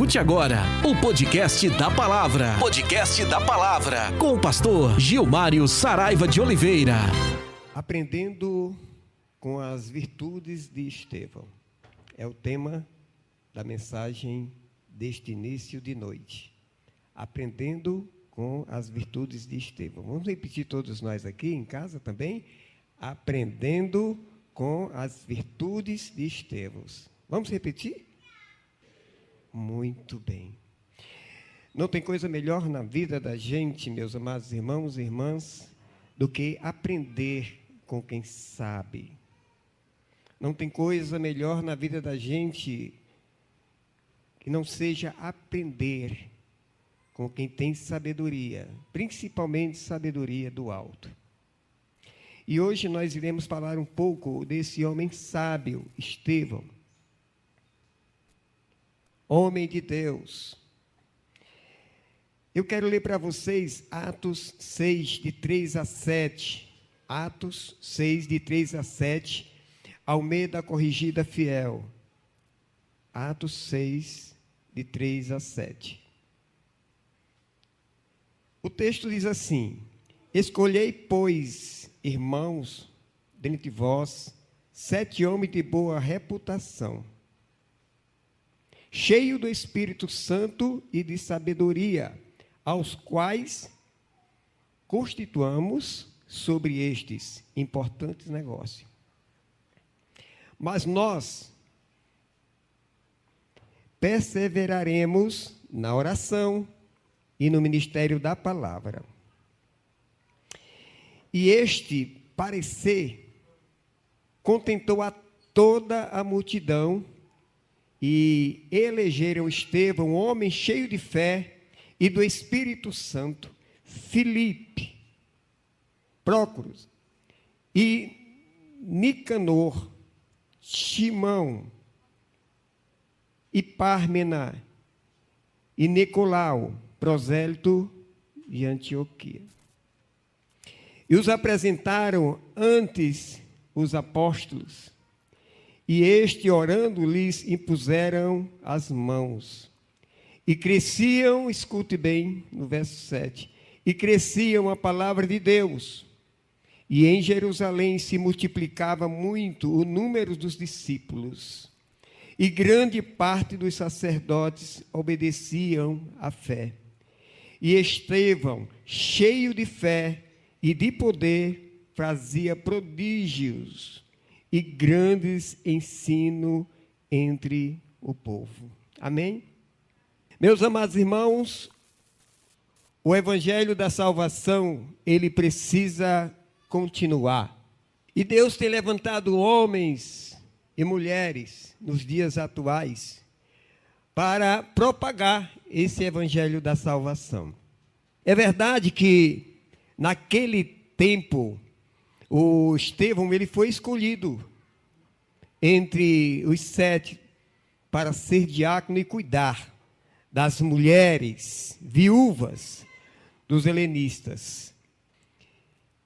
Escute agora o podcast da palavra. Podcast da palavra. Com o pastor Gilmário Saraiva de Oliveira. Aprendendo com as virtudes de Estevão. É o tema da mensagem deste início de noite. Aprendendo com as virtudes de Estevão. Vamos repetir todos nós aqui em casa também? Aprendendo com as virtudes de Estevão. Vamos repetir? Muito bem. Não tem coisa melhor na vida da gente, meus amados irmãos e irmãs, do que aprender com quem sabe. Não tem coisa melhor na vida da gente que não seja aprender com quem tem sabedoria, principalmente sabedoria do alto. E hoje nós iremos falar um pouco desse homem sábio, Estevão homem de Deus. Eu quero ler para vocês Atos 6, de 3 a 7. Atos 6, de 3 a 7. Almeida Corrigida Fiel. Atos 6, de 3 a 7. O texto diz assim: Escolhei, pois, irmãos, dentre vós, sete homens de boa reputação cheio do Espírito Santo e de sabedoria, aos quais constituamos sobre estes importantes negócios. Mas nós perseveraremos na oração e no ministério da palavra. E este parecer contentou a toda a multidão e elegeram Estevão, um homem cheio de fé e do Espírito Santo, Filipe, Prócoros e Nicanor, Simão e Pármena e Nicolau, prosélito de Antioquia. E os apresentaram antes os apóstolos e este, orando, lhes impuseram as mãos. E cresciam, escute bem, no verso 7, e cresciam a palavra de Deus. E em Jerusalém se multiplicava muito o número dos discípulos. E grande parte dos sacerdotes obedeciam à fé. E Estevão, cheio de fé e de poder, fazia prodígios e grandes ensino entre o povo. Amém? Meus amados irmãos, o evangelho da salvação, ele precisa continuar. E Deus tem levantado homens e mulheres nos dias atuais para propagar esse evangelho da salvação. É verdade que naquele tempo o Estevão ele foi escolhido entre os sete para ser diácono e cuidar das mulheres viúvas dos helenistas,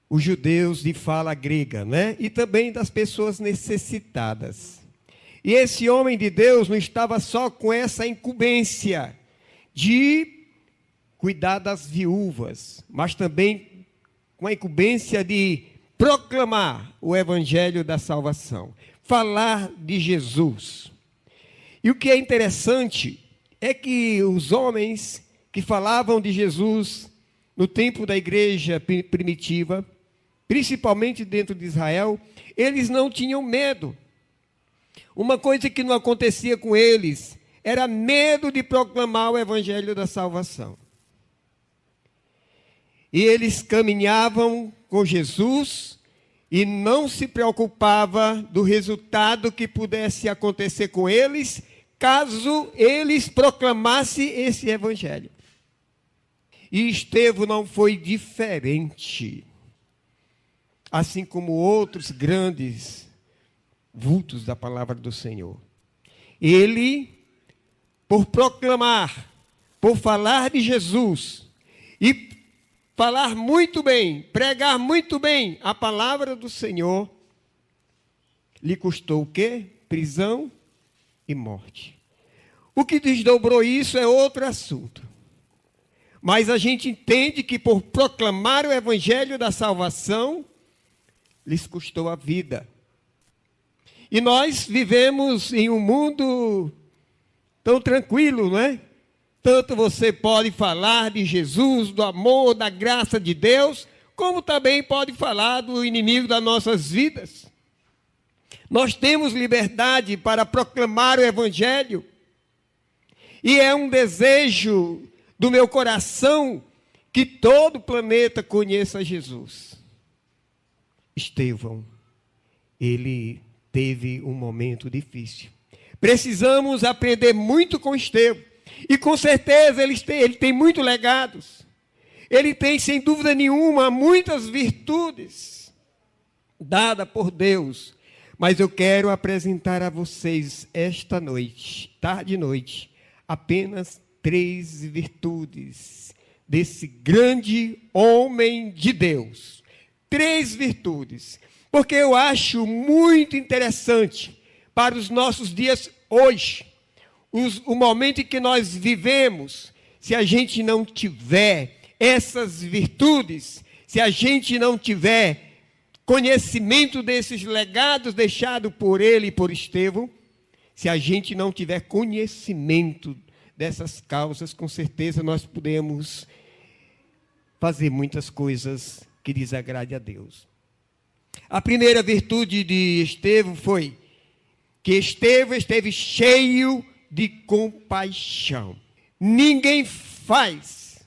os judeus de fala grega, né? E também das pessoas necessitadas. E esse homem de Deus não estava só com essa incumbência de cuidar das viúvas, mas também com a incumbência de proclamar o evangelho da salvação, falar de Jesus. E o que é interessante é que os homens que falavam de Jesus no tempo da igreja primitiva, principalmente dentro de Israel, eles não tinham medo. Uma coisa que não acontecia com eles era medo de proclamar o evangelho da salvação. E eles caminhavam com Jesus e não se preocupava do resultado que pudesse acontecer com eles, caso eles proclamassem esse evangelho. E Estevão não foi diferente. Assim como outros grandes vultos da palavra do Senhor. Ele, por proclamar, por falar de Jesus e falar muito bem, pregar muito bem a palavra do Senhor, lhe custou o quê? Prisão e morte. O que desdobrou isso é outro assunto. Mas a gente entende que por proclamar o evangelho da salvação, lhes custou a vida. E nós vivemos em um mundo tão tranquilo, não é? Tanto você pode falar de Jesus, do amor, da graça de Deus, como também pode falar do inimigo das nossas vidas. Nós temos liberdade para proclamar o Evangelho, e é um desejo do meu coração que todo o planeta conheça Jesus. Estevão, ele teve um momento difícil. Precisamos aprender muito com Estevão. E com certeza ele tem, ele tem muitos legados. Ele tem, sem dúvida nenhuma, muitas virtudes dadas por Deus. Mas eu quero apresentar a vocês esta noite, tarde e noite, apenas três virtudes desse grande homem de Deus. Três virtudes. Porque eu acho muito interessante para os nossos dias hoje os, o momento em que nós vivemos, se a gente não tiver essas virtudes, se a gente não tiver conhecimento desses legados deixados por ele e por Estevão, se a gente não tiver conhecimento dessas causas, com certeza nós podemos fazer muitas coisas que desagrade a Deus. A primeira virtude de Estevão foi que Estevão esteve cheio de compaixão. Ninguém faz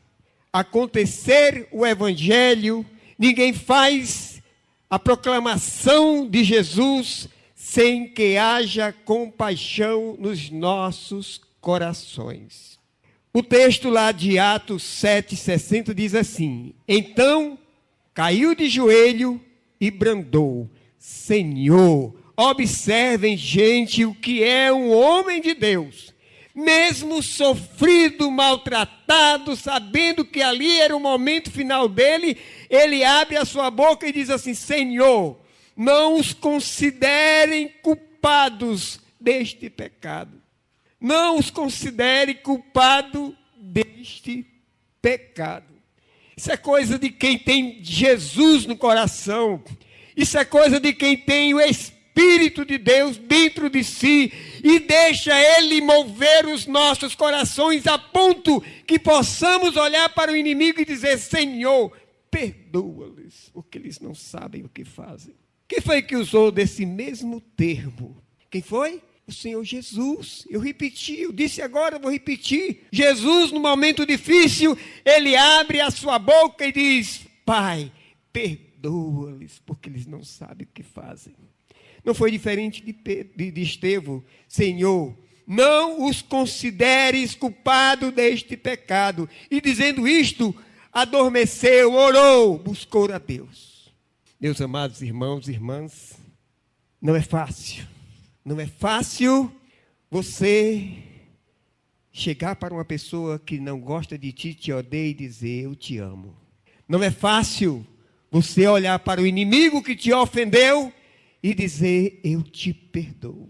acontecer o evangelho, ninguém faz a proclamação de Jesus sem que haja compaixão nos nossos corações. O texto lá de Atos 7,60 diz assim: Então caiu de joelho e brandou: Senhor, Observem, gente, o que é um homem de Deus. Mesmo sofrido, maltratado, sabendo que ali era o momento final dele, ele abre a sua boca e diz assim: Senhor, não os considerem culpados deste pecado. Não os considere culpado deste pecado. Isso é coisa de quem tem Jesus no coração. Isso é coisa de quem tem o Espírito Espírito de Deus dentro de si e deixa Ele mover os nossos corações a ponto que possamos olhar para o inimigo e dizer: Senhor, perdoa-lhes, porque eles não sabem o que fazem. Quem foi que usou desse mesmo termo? Quem foi? O Senhor Jesus. Eu repeti, eu disse agora, eu vou repetir. Jesus, no momento difícil, ele abre a sua boca e diz: Pai, perdoa-lhes, porque eles não sabem o que fazem. Não foi diferente de, de, de Estevão. Senhor, não os consideres culpado deste pecado. E dizendo isto, adormeceu, orou, buscou a Deus. Meus amados irmãos e irmãs, não é fácil. Não é fácil você chegar para uma pessoa que não gosta de ti, te odeia e dizer: Eu te amo. Não é fácil você olhar para o inimigo que te ofendeu e dizer: Eu te perdoo.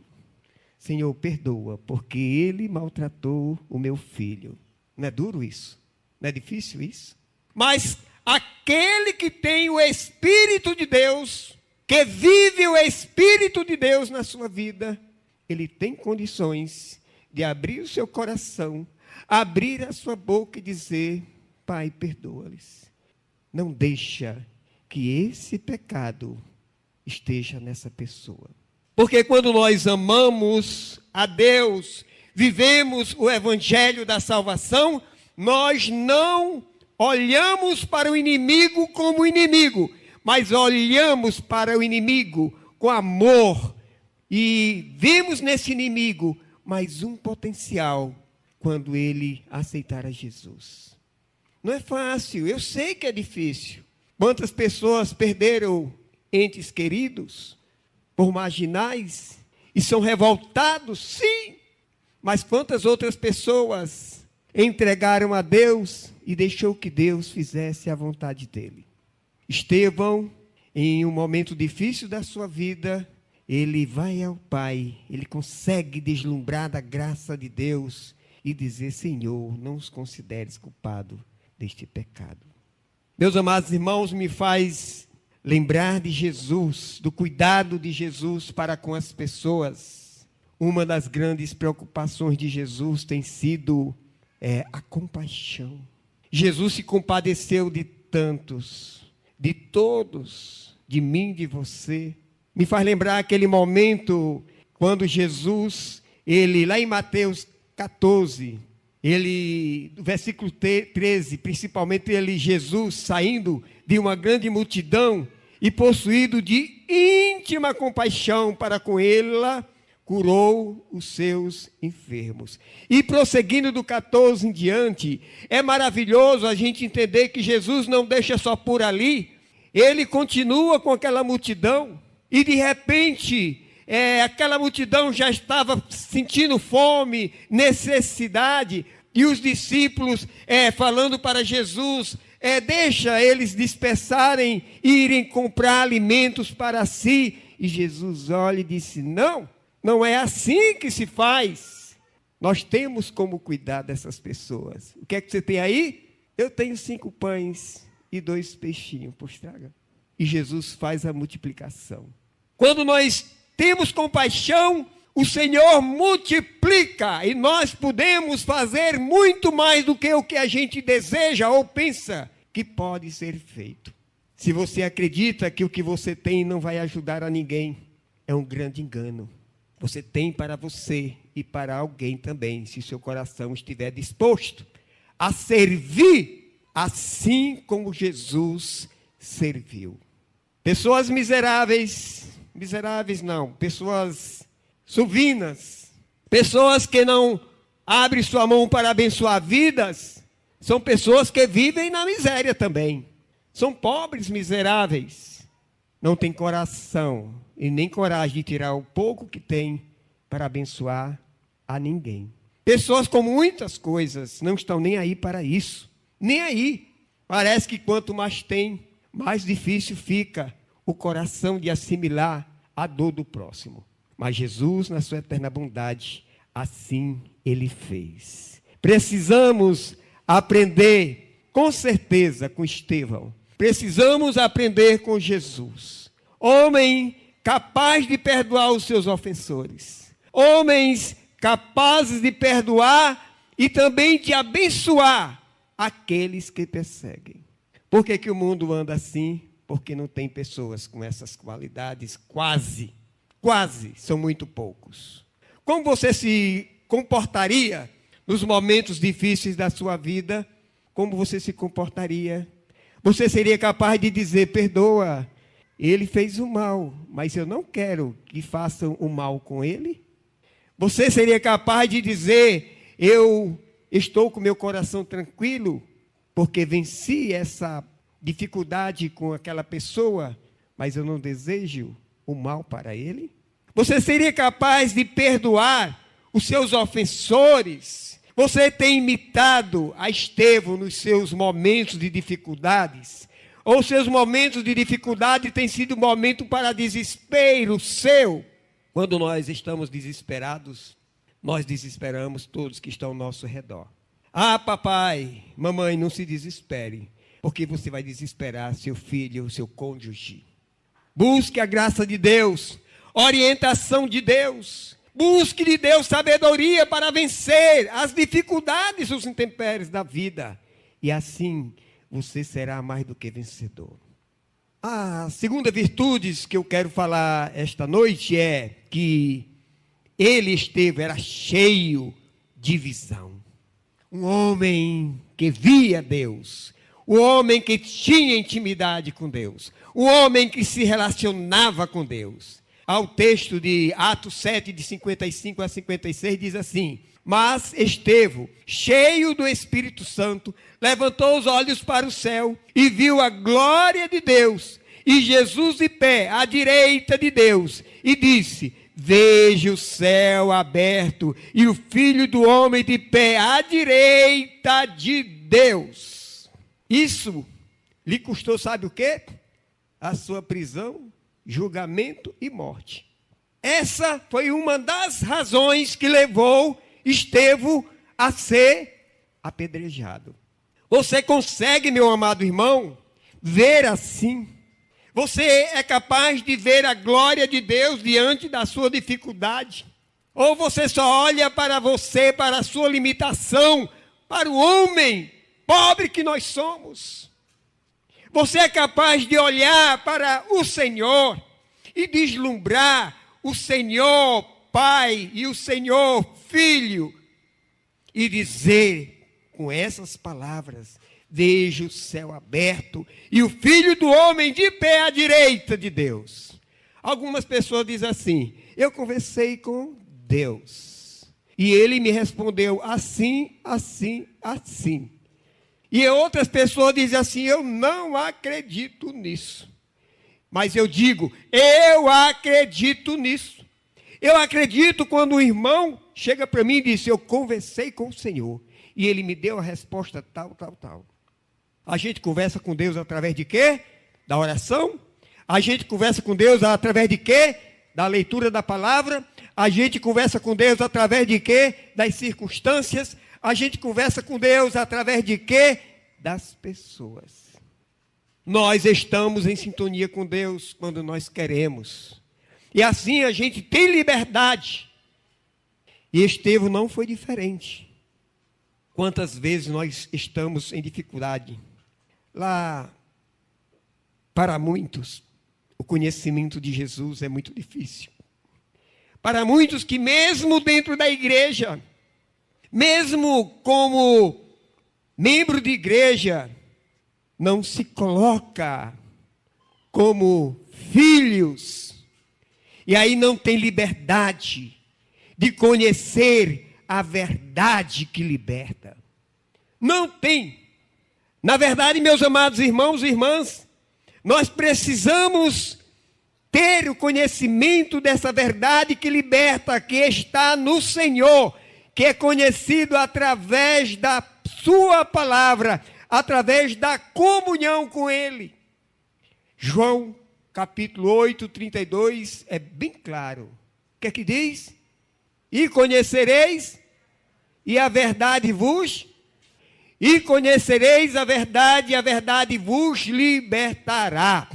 Senhor, perdoa, porque ele maltratou o meu filho. Não é duro isso? Não é difícil isso? Mas aquele que tem o Espírito de Deus, que vive o Espírito de Deus na sua vida, ele tem condições de abrir o seu coração, abrir a sua boca e dizer: Pai, perdoa-lhes. Não deixa que esse pecado esteja nessa pessoa. Porque quando nós amamos a Deus, vivemos o evangelho da salvação, nós não olhamos para o inimigo como inimigo, mas olhamos para o inimigo com amor e vemos nesse inimigo mais um potencial quando ele aceitar a Jesus. Não é fácil, eu sei que é difícil. Quantas pessoas perderam entes queridos, por marginais, e são revoltados, sim, mas quantas outras pessoas entregaram a Deus e deixou que Deus fizesse a vontade dele? Estevão, em um momento difícil da sua vida, ele vai ao Pai, ele consegue deslumbrar da graça de Deus e dizer: Senhor, não os consideres culpado deste pecado. Meus amados irmãos, me faz lembrar de Jesus, do cuidado de Jesus para com as pessoas. Uma das grandes preocupações de Jesus tem sido é, a compaixão. Jesus se compadeceu de tantos, de todos, de mim, de você. Me faz lembrar aquele momento quando Jesus, ele lá em Mateus 14, ele, versículo 13, principalmente ele, Jesus, saindo de uma grande multidão e possuído de íntima compaixão para com ela, curou os seus enfermos. E prosseguindo do 14 em diante, é maravilhoso a gente entender que Jesus não deixa só por ali, ele continua com aquela multidão, e de repente, é, aquela multidão já estava sentindo fome, necessidade, e os discípulos é, falando para Jesus: é, deixa eles dispersarem, irem comprar alimentos para si. E Jesus olha e disse: Não, não é assim que se faz. Nós temos como cuidar dessas pessoas. O que é que você tem aí? Eu tenho cinco pães e dois peixinhos, por estraga. E Jesus faz a multiplicação. Quando nós temos compaixão, o Senhor multiplica e nós podemos fazer muito mais do que o que a gente deseja ou pensa que pode ser feito. Se você acredita que o que você tem não vai ajudar a ninguém, é um grande engano. Você tem para você e para alguém também, se seu coração estiver disposto a servir assim como Jesus serviu. Pessoas miseráveis, miseráveis não, pessoas suvinas, pessoas que não abrem sua mão para abençoar vidas, são pessoas que vivem na miséria também. São pobres, miseráveis, não têm coração e nem coragem de tirar o pouco que tem para abençoar a ninguém. Pessoas com muitas coisas não estão nem aí para isso. Nem aí. Parece que quanto mais tem, mais difícil fica o coração de assimilar a dor do próximo. Mas Jesus, na sua eterna bondade, assim ele fez. Precisamos aprender, com certeza, com Estevão. Precisamos aprender com Jesus. Homem capaz de perdoar os seus ofensores. Homens capazes de perdoar e também de abençoar aqueles que perseguem. Por que, que o mundo anda assim? Porque não tem pessoas com essas qualidades, quase, quase, são muito poucos. Como você se comportaria nos momentos difíceis da sua vida? Como você se comportaria? Você seria capaz de dizer: perdoa, ele fez o mal, mas eu não quero que façam o mal com ele. Você seria capaz de dizer: Eu estou com meu coração tranquilo, porque venci essa dificuldade com aquela pessoa, mas eu não desejo o mal para ele? Você seria capaz de perdoar os seus ofensores? Você tem imitado a Estevão nos seus momentos de dificuldades? ou seus momentos de dificuldade têm sido momento para desespero seu. Quando nós estamos desesperados, nós desesperamos todos que estão ao nosso redor. Ah, papai, mamãe, não se desespere, porque você vai desesperar seu filho, seu cônjuge. Busque a graça de Deus, orientação de Deus. Busque de Deus sabedoria para vencer as dificuldades, os intempéries da vida. E assim você será mais do que vencedor. A segunda virtude que eu quero falar esta noite é que ele esteve, era cheio de visão. Um homem que via Deus, um homem que tinha intimidade com Deus, um homem que se relacionava com Deus. Ao texto de Atos 7, de 55 a 56, diz assim: mas Estevão, cheio do Espírito Santo, levantou os olhos para o céu e viu a glória de Deus e Jesus de pé à direita de Deus e disse: Veja o céu aberto e o filho do homem de pé à direita de Deus. Isso lhe custou, sabe o quê? A sua prisão, julgamento e morte. Essa foi uma das razões que levou Estevão a ser apedrejado. Você consegue, meu amado irmão, ver assim? Você é capaz de ver a glória de Deus diante da sua dificuldade? Ou você só olha para você, para a sua limitação, para o homem pobre que nós somos? Você é capaz de olhar para o Senhor e deslumbrar o Senhor Pai e o Senhor Filho e dizer com essas palavras: Vejo o céu aberto e o filho do homem de pé à direita de Deus. Algumas pessoas dizem assim: Eu conversei com Deus. E ele me respondeu assim, assim, assim. E outras pessoas dizem assim: Eu não acredito nisso. Mas eu digo: Eu acredito nisso. Eu acredito quando o irmão chega para mim e diz: Eu conversei com o Senhor. E ele me deu a resposta tal, tal, tal. A gente conversa com Deus através de quê? Da oração. A gente conversa com Deus através de quê? Da leitura da palavra. A gente conversa com Deus através de quê? Das circunstâncias. A gente conversa com Deus através de quê? Das pessoas. Nós estamos em sintonia com Deus quando nós queremos. E assim a gente tem liberdade. E Estevão não foi diferente. Quantas vezes nós estamos em dificuldade? Lá, para muitos, o conhecimento de Jesus é muito difícil. Para muitos que, mesmo dentro da igreja, mesmo como membro de igreja, não se coloca como filhos, e aí não tem liberdade de conhecer a verdade que liberta. Não tem. Na verdade, meus amados irmãos e irmãs, nós precisamos ter o conhecimento dessa verdade que liberta, que está no Senhor, que é conhecido através da Sua palavra, através da comunhão com Ele. João capítulo 8, 32 é bem claro. O que é que diz? E conhecereis, e a verdade vos e conhecereis a verdade, e a verdade vos libertará.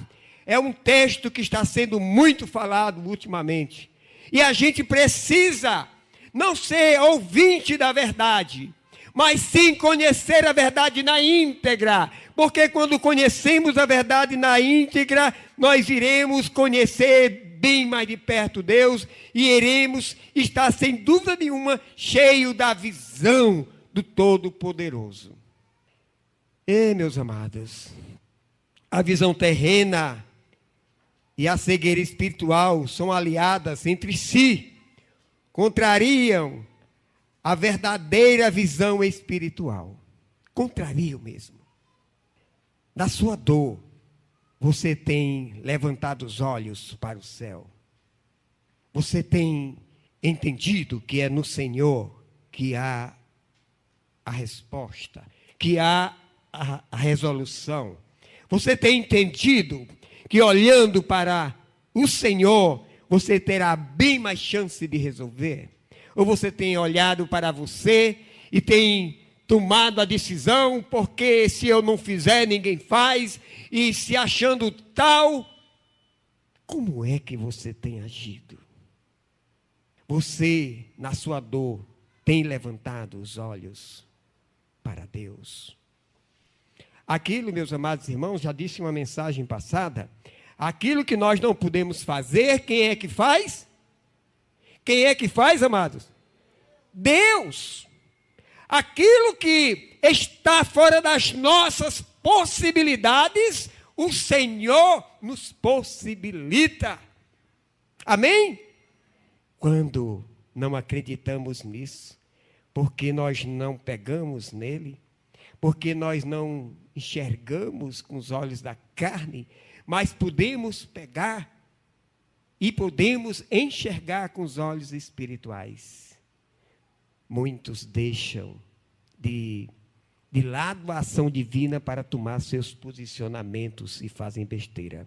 É um texto que está sendo muito falado ultimamente. E a gente precisa não ser ouvinte da verdade, mas sim conhecer a verdade na íntegra. Porque quando conhecemos a verdade na íntegra, nós iremos conhecer bem mais de perto Deus e iremos estar, sem dúvida nenhuma, cheio da visão do Todo-Poderoso. E, meus amados, a visão terrena e a cegueira espiritual são aliadas entre si, contrariam a verdadeira visão espiritual. Contrariam mesmo. Na sua dor, você tem levantado os olhos para o céu. Você tem entendido que é no Senhor que há a resposta, que há a, a resolução. Você tem entendido que olhando para o Senhor, você terá bem mais chance de resolver? Ou você tem olhado para você e tem tomado a decisão, porque se eu não fizer, ninguém faz, e se achando tal, como é que você tem agido? Você, na sua dor, tem levantado os olhos para Deus. Aquilo, meus amados irmãos, já disse uma mensagem passada, aquilo que nós não podemos fazer, quem é que faz? Quem é que faz, amados? Deus. Aquilo que está fora das nossas possibilidades, o Senhor nos possibilita. Amém? Quando não acreditamos nisso, porque nós não pegamos nele, porque nós não enxergamos com os olhos da carne, mas podemos pegar e podemos enxergar com os olhos espirituais. Muitos deixam de, de lado a ação divina para tomar seus posicionamentos e fazem besteira.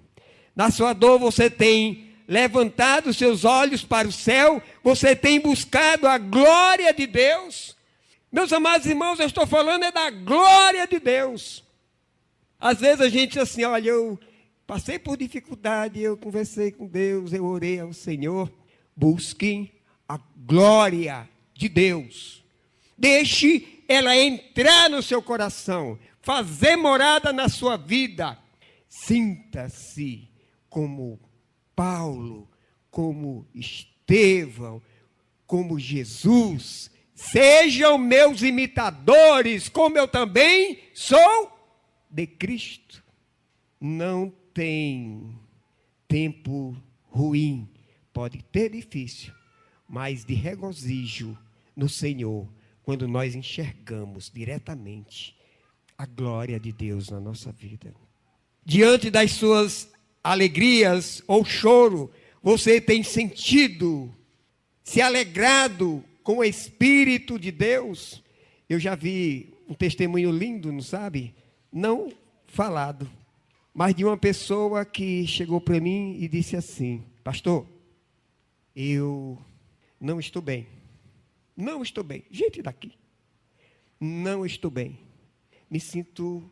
Na sua dor você tem levantado seus olhos para o céu? Você tem buscado a glória de Deus? Meus amados irmãos, eu estou falando é da glória de Deus. Às vezes a gente assim, olha, eu passei por dificuldade, eu conversei com Deus, eu orei ao Senhor. Busquem a glória de Deus. Deixe ela entrar no seu coração, fazer morada na sua vida. Sinta-se como Paulo, como Estevão, como Jesus. Sejam meus imitadores, como eu também sou de Cristo. Não tem tempo ruim, pode ter difícil, mas de regozijo no Senhor, quando nós enxergamos diretamente a glória de Deus na nossa vida. Diante das suas alegrias ou choro, você tem sentido, se alegrado com o Espírito de Deus? Eu já vi um testemunho lindo, não sabe? Não falado, mas de uma pessoa que chegou para mim e disse assim: Pastor, eu não estou bem. Não estou bem. Gente daqui. Não estou bem. Me sinto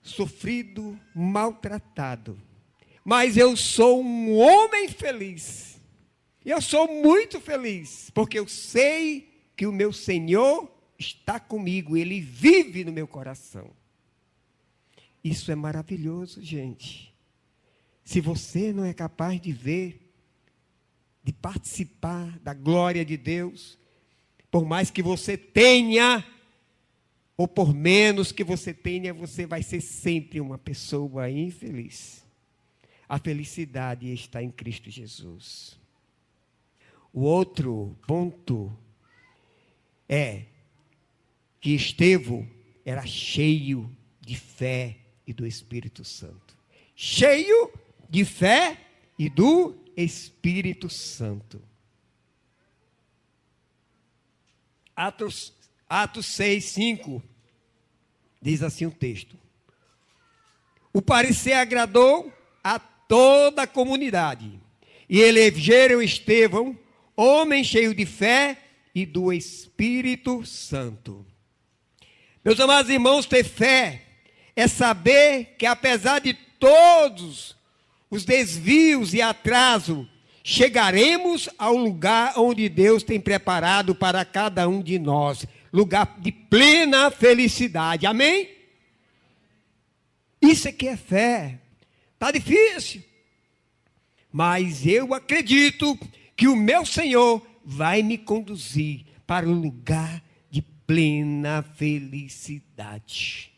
sofrido, maltratado. Mas eu sou um homem feliz. Eu sou muito feliz, porque eu sei que o meu Senhor está comigo, ele vive no meu coração. Isso é maravilhoso, gente. Se você não é capaz de ver, de participar da glória de Deus, por mais que você tenha, ou por menos que você tenha, você vai ser sempre uma pessoa infeliz. A felicidade está em Cristo Jesus. O outro ponto é que Estevão era cheio de fé e do Espírito Santo. Cheio de fé e do Espírito Santo. Atos, Atos 6, 5, diz assim o texto. O parecer agradou a toda a comunidade. E elegeram Estevão, homem cheio de fé e do Espírito Santo. Meus amados irmãos, ter fé é saber que apesar de todos os desvios e atraso, chegaremos ao lugar onde Deus tem preparado para cada um de nós lugar de plena felicidade. Amém? Isso aqui é fé. Está difícil. Mas eu acredito que o meu Senhor vai me conduzir para um lugar de plena felicidade.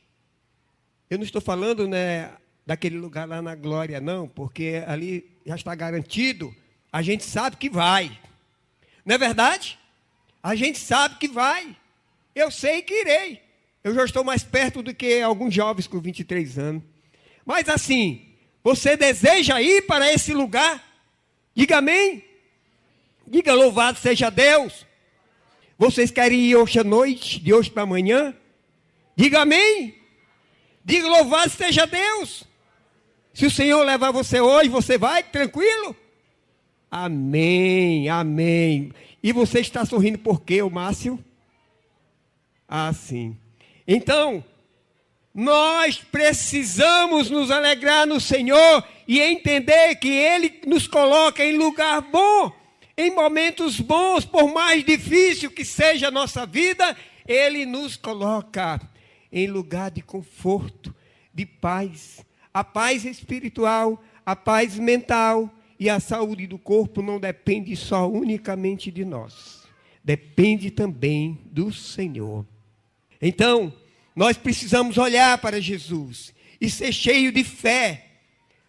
Eu não estou falando né, daquele lugar lá na glória, não, porque ali já está garantido. A gente sabe que vai. Não é verdade? A gente sabe que vai. Eu sei que irei. Eu já estou mais perto do que alguns jovens com 23 anos. Mas assim, você deseja ir para esse lugar? Diga amém. Diga louvado seja Deus. Vocês querem ir hoje à noite, de hoje para amanhã? Diga amém. Diga louvado seja Deus. Se o Senhor levar você hoje, você vai tranquilo? Amém, amém. E você está sorrindo por quê, o Márcio? Ah, sim. Então, nós precisamos nos alegrar no Senhor e entender que Ele nos coloca em lugar bom, em momentos bons, por mais difícil que seja a nossa vida, Ele nos coloca em lugar de conforto, de paz. A paz espiritual, a paz mental e a saúde do corpo não depende só unicamente de nós. Depende também do Senhor. Então, nós precisamos olhar para Jesus e ser cheio de fé.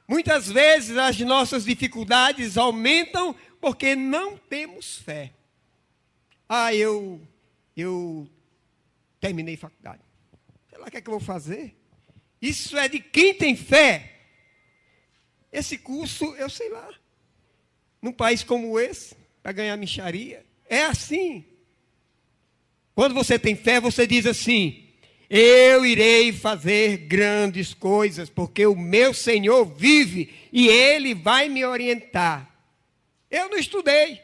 Muitas vezes as nossas dificuldades aumentam porque não temos fé. Ah, eu eu terminei faculdade o que é que eu vou fazer? Isso é de quem tem fé. Esse curso, eu sei lá. Num país como esse, para ganhar micharia. É assim. Quando você tem fé, você diz assim: Eu irei fazer grandes coisas, porque o meu Senhor vive e Ele vai me orientar. Eu não estudei,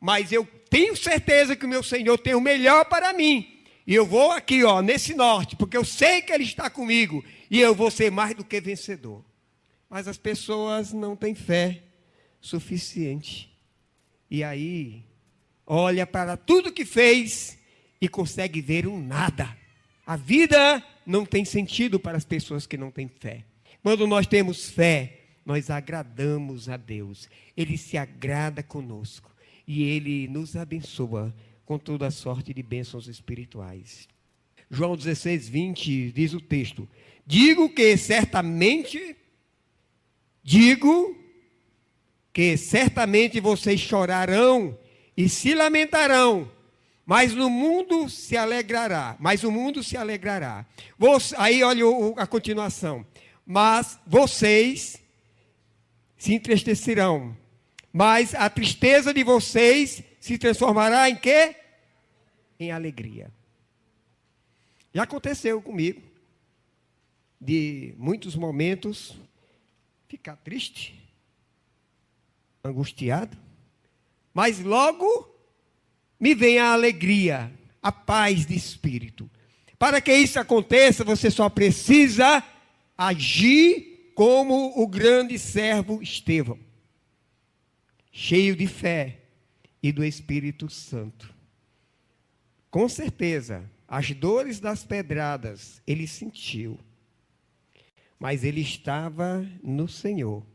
mas eu tenho certeza que o meu Senhor tem o melhor para mim. E eu vou aqui, ó, nesse norte, porque eu sei que Ele está comigo e eu vou ser mais do que vencedor. Mas as pessoas não têm fé suficiente. E aí, olha para tudo que fez e consegue ver um nada. A vida não tem sentido para as pessoas que não têm fé. Quando nós temos fé, nós agradamos a Deus. Ele se agrada conosco e ele nos abençoa com toda a sorte de bênçãos espirituais. João 16, 20 diz o texto: Digo que certamente, digo que certamente vocês chorarão e se lamentarão, mas no mundo se alegrará. Mas o mundo se alegrará. Aí olha a continuação. Mas vocês se entristecerão, mas a tristeza de vocês se transformará em quê? Em alegria. Já aconteceu comigo, de muitos momentos, ficar triste, angustiado, mas logo me vem a alegria, a paz de espírito. Para que isso aconteça, você só precisa agir como o grande servo Estevão, cheio de fé e do Espírito Santo. Com certeza, as dores das pedradas ele sentiu, mas ele estava no Senhor,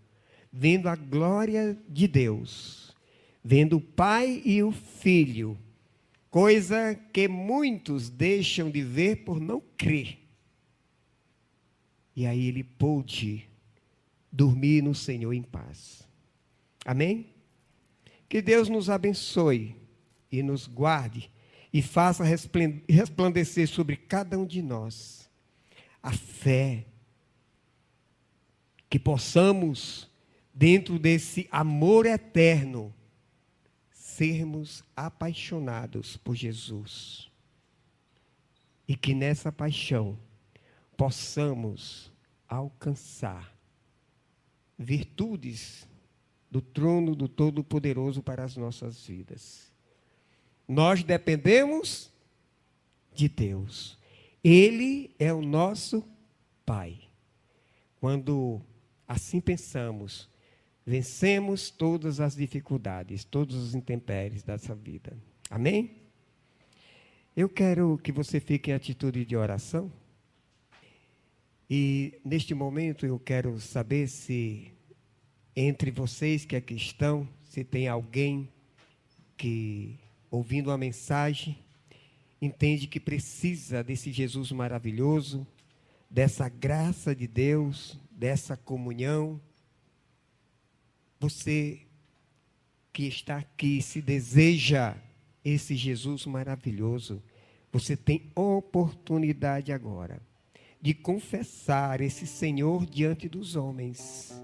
vendo a glória de Deus, vendo o Pai e o Filho, coisa que muitos deixam de ver por não crer. E aí ele pôde dormir no Senhor em paz. Amém? Que Deus nos abençoe e nos guarde e faça resplandecer sobre cada um de nós a fé, que possamos, dentro desse amor eterno, sermos apaixonados por Jesus. E que nessa paixão possamos alcançar virtudes do trono do Todo-Poderoso para as nossas vidas. Nós dependemos de Deus. Ele é o nosso Pai. Quando assim pensamos, vencemos todas as dificuldades, todos os intempéries dessa vida. Amém? Eu quero que você fique em atitude de oração. E neste momento eu quero saber se entre vocês que aqui estão, se tem alguém que ouvindo a mensagem, entende que precisa desse Jesus maravilhoso, dessa graça de Deus, dessa comunhão. Você que está aqui, se deseja esse Jesus maravilhoso, você tem oportunidade agora de confessar esse Senhor diante dos homens.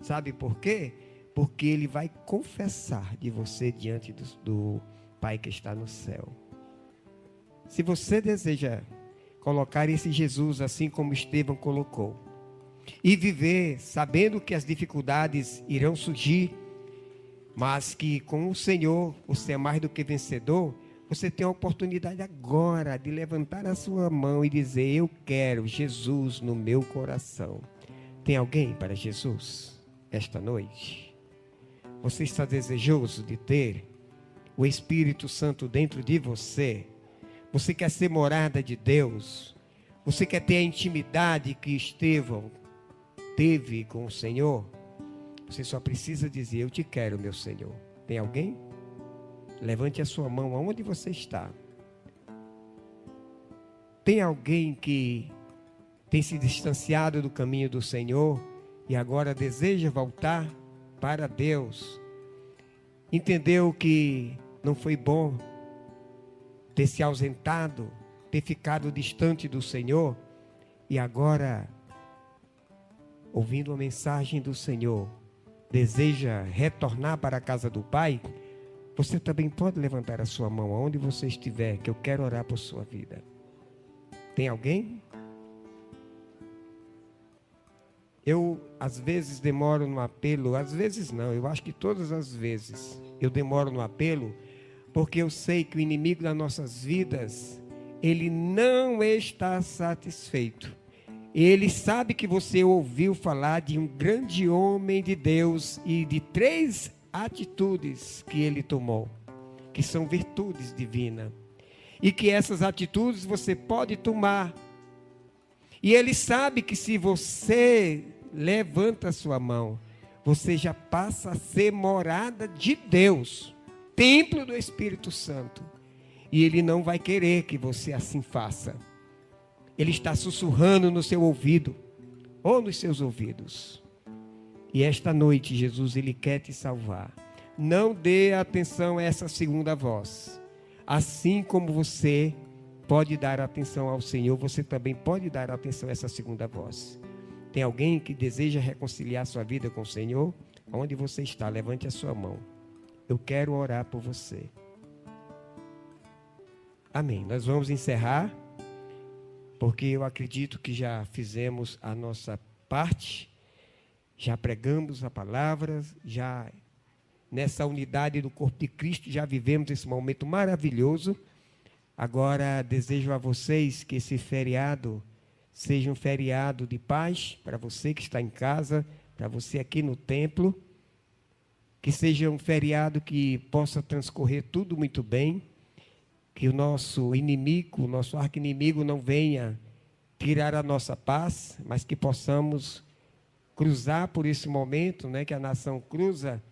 Sabe por quê? Porque ele vai confessar de você diante do, do Pai que está no céu. Se você deseja colocar esse Jesus assim como Estevão colocou, e viver sabendo que as dificuldades irão surgir, mas que com o Senhor você é mais do que vencedor, você tem a oportunidade agora de levantar a sua mão e dizer: Eu quero Jesus no meu coração. Tem alguém para Jesus esta noite? Você está desejoso de ter o Espírito Santo dentro de você, você quer ser morada de Deus, você quer ter a intimidade que Estevão teve com o Senhor, você só precisa dizer: Eu te quero, meu Senhor. Tem alguém? Levante a sua mão aonde você está. Tem alguém que tem se distanciado do caminho do Senhor e agora deseja voltar para Deus? Entendeu que não foi bom ter se ausentado, ter ficado distante do Senhor e agora, ouvindo a mensagem do Senhor, deseja retornar para a casa do Pai, você também pode levantar a sua mão aonde você estiver, que eu quero orar por sua vida. Tem alguém? Eu, às vezes, demoro no apelo, às vezes não, eu acho que todas as vezes eu demoro no apelo, porque eu sei que o inimigo das nossas vidas, ele não está satisfeito. Ele sabe que você ouviu falar de um grande homem de Deus e de três atitudes que ele tomou, que são virtudes divinas. E que essas atitudes você pode tomar. E ele sabe que se você levanta sua mão, você já passa a ser morada de Deus, templo do Espírito Santo. E ele não vai querer que você assim faça. Ele está sussurrando no seu ouvido, ou nos seus ouvidos. E esta noite, Jesus, Ele quer te salvar. Não dê atenção a essa segunda voz. Assim como você pode dar atenção ao Senhor, você também pode dar atenção a essa segunda voz. Tem alguém que deseja reconciliar sua vida com o Senhor? Onde você está, levante a sua mão. Eu quero orar por você. Amém. Nós vamos encerrar, porque eu acredito que já fizemos a nossa parte já pregamos a palavra, já nessa unidade do corpo de Cristo, já vivemos esse momento maravilhoso. Agora desejo a vocês que esse feriado seja um feriado de paz para você que está em casa, para você aqui no templo. Que seja um feriado que possa transcorrer tudo muito bem. Que o nosso inimigo, o nosso arqui-inimigo não venha tirar a nossa paz, mas que possamos cruzar por esse momento, né, que a nação cruza.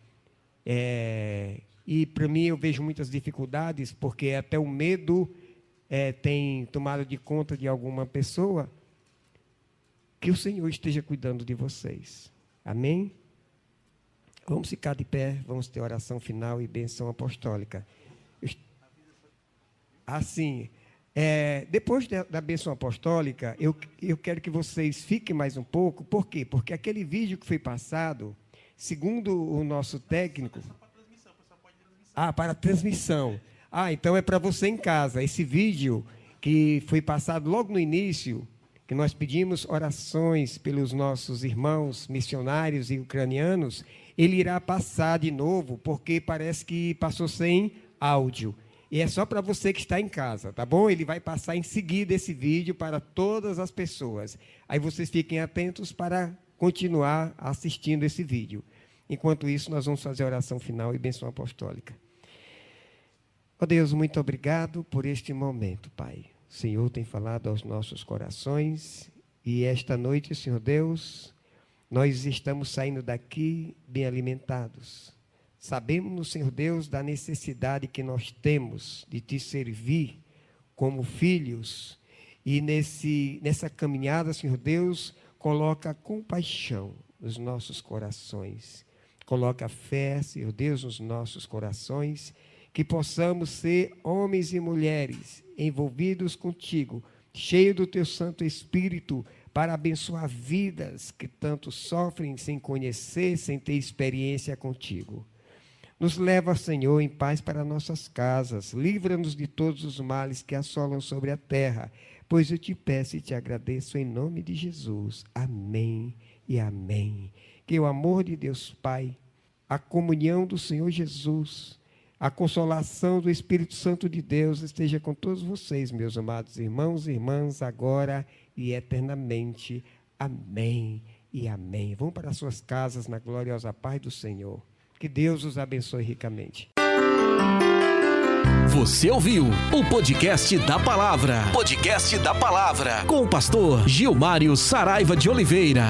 É, e para mim eu vejo muitas dificuldades, porque até o medo é, tem tomado de conta de alguma pessoa. Que o Senhor esteja cuidando de vocês. Amém? Vamos ficar de pé, vamos ter oração final e benção apostólica. Assim, é, depois da, da bênção apostólica, eu, eu quero que vocês fiquem mais um pouco. Por quê? Porque aquele vídeo que foi passado, segundo o nosso técnico. Ah, para transmissão. Ah, então é para você em casa. Esse vídeo que foi passado logo no início, que nós pedimos orações pelos nossos irmãos missionários e ucranianos, ele irá passar de novo, porque parece que passou sem áudio. E é só para você que está em casa, tá bom? Ele vai passar em seguida esse vídeo para todas as pessoas. Aí vocês fiquem atentos para continuar assistindo esse vídeo. Enquanto isso, nós vamos fazer a oração final e bênção apostólica. Ó oh Deus, muito obrigado por este momento, Pai. O Senhor tem falado aos nossos corações e esta noite, Senhor Deus, nós estamos saindo daqui bem alimentados Sabemos, Senhor Deus, da necessidade que nós temos de te servir como filhos. E nesse, nessa caminhada, Senhor Deus, coloca compaixão nos nossos corações. Coloca fé, Senhor Deus, nos nossos corações. Que possamos ser homens e mulheres envolvidos contigo, cheios do teu Santo Espírito, para abençoar vidas que tanto sofrem sem conhecer, sem ter experiência contigo. Nos leva, Senhor, em paz para nossas casas. Livra-nos de todos os males que assolam sobre a terra. Pois eu te peço e te agradeço em nome de Jesus. Amém e amém. Que o amor de Deus Pai, a comunhão do Senhor Jesus, a consolação do Espírito Santo de Deus esteja com todos vocês, meus amados irmãos e irmãs, agora e eternamente. Amém e amém. Vão para suas casas na gloriosa paz do Senhor. Que Deus os abençoe ricamente. Você ouviu o podcast da palavra. Podcast da palavra. Com o pastor Gilmário Saraiva de Oliveira.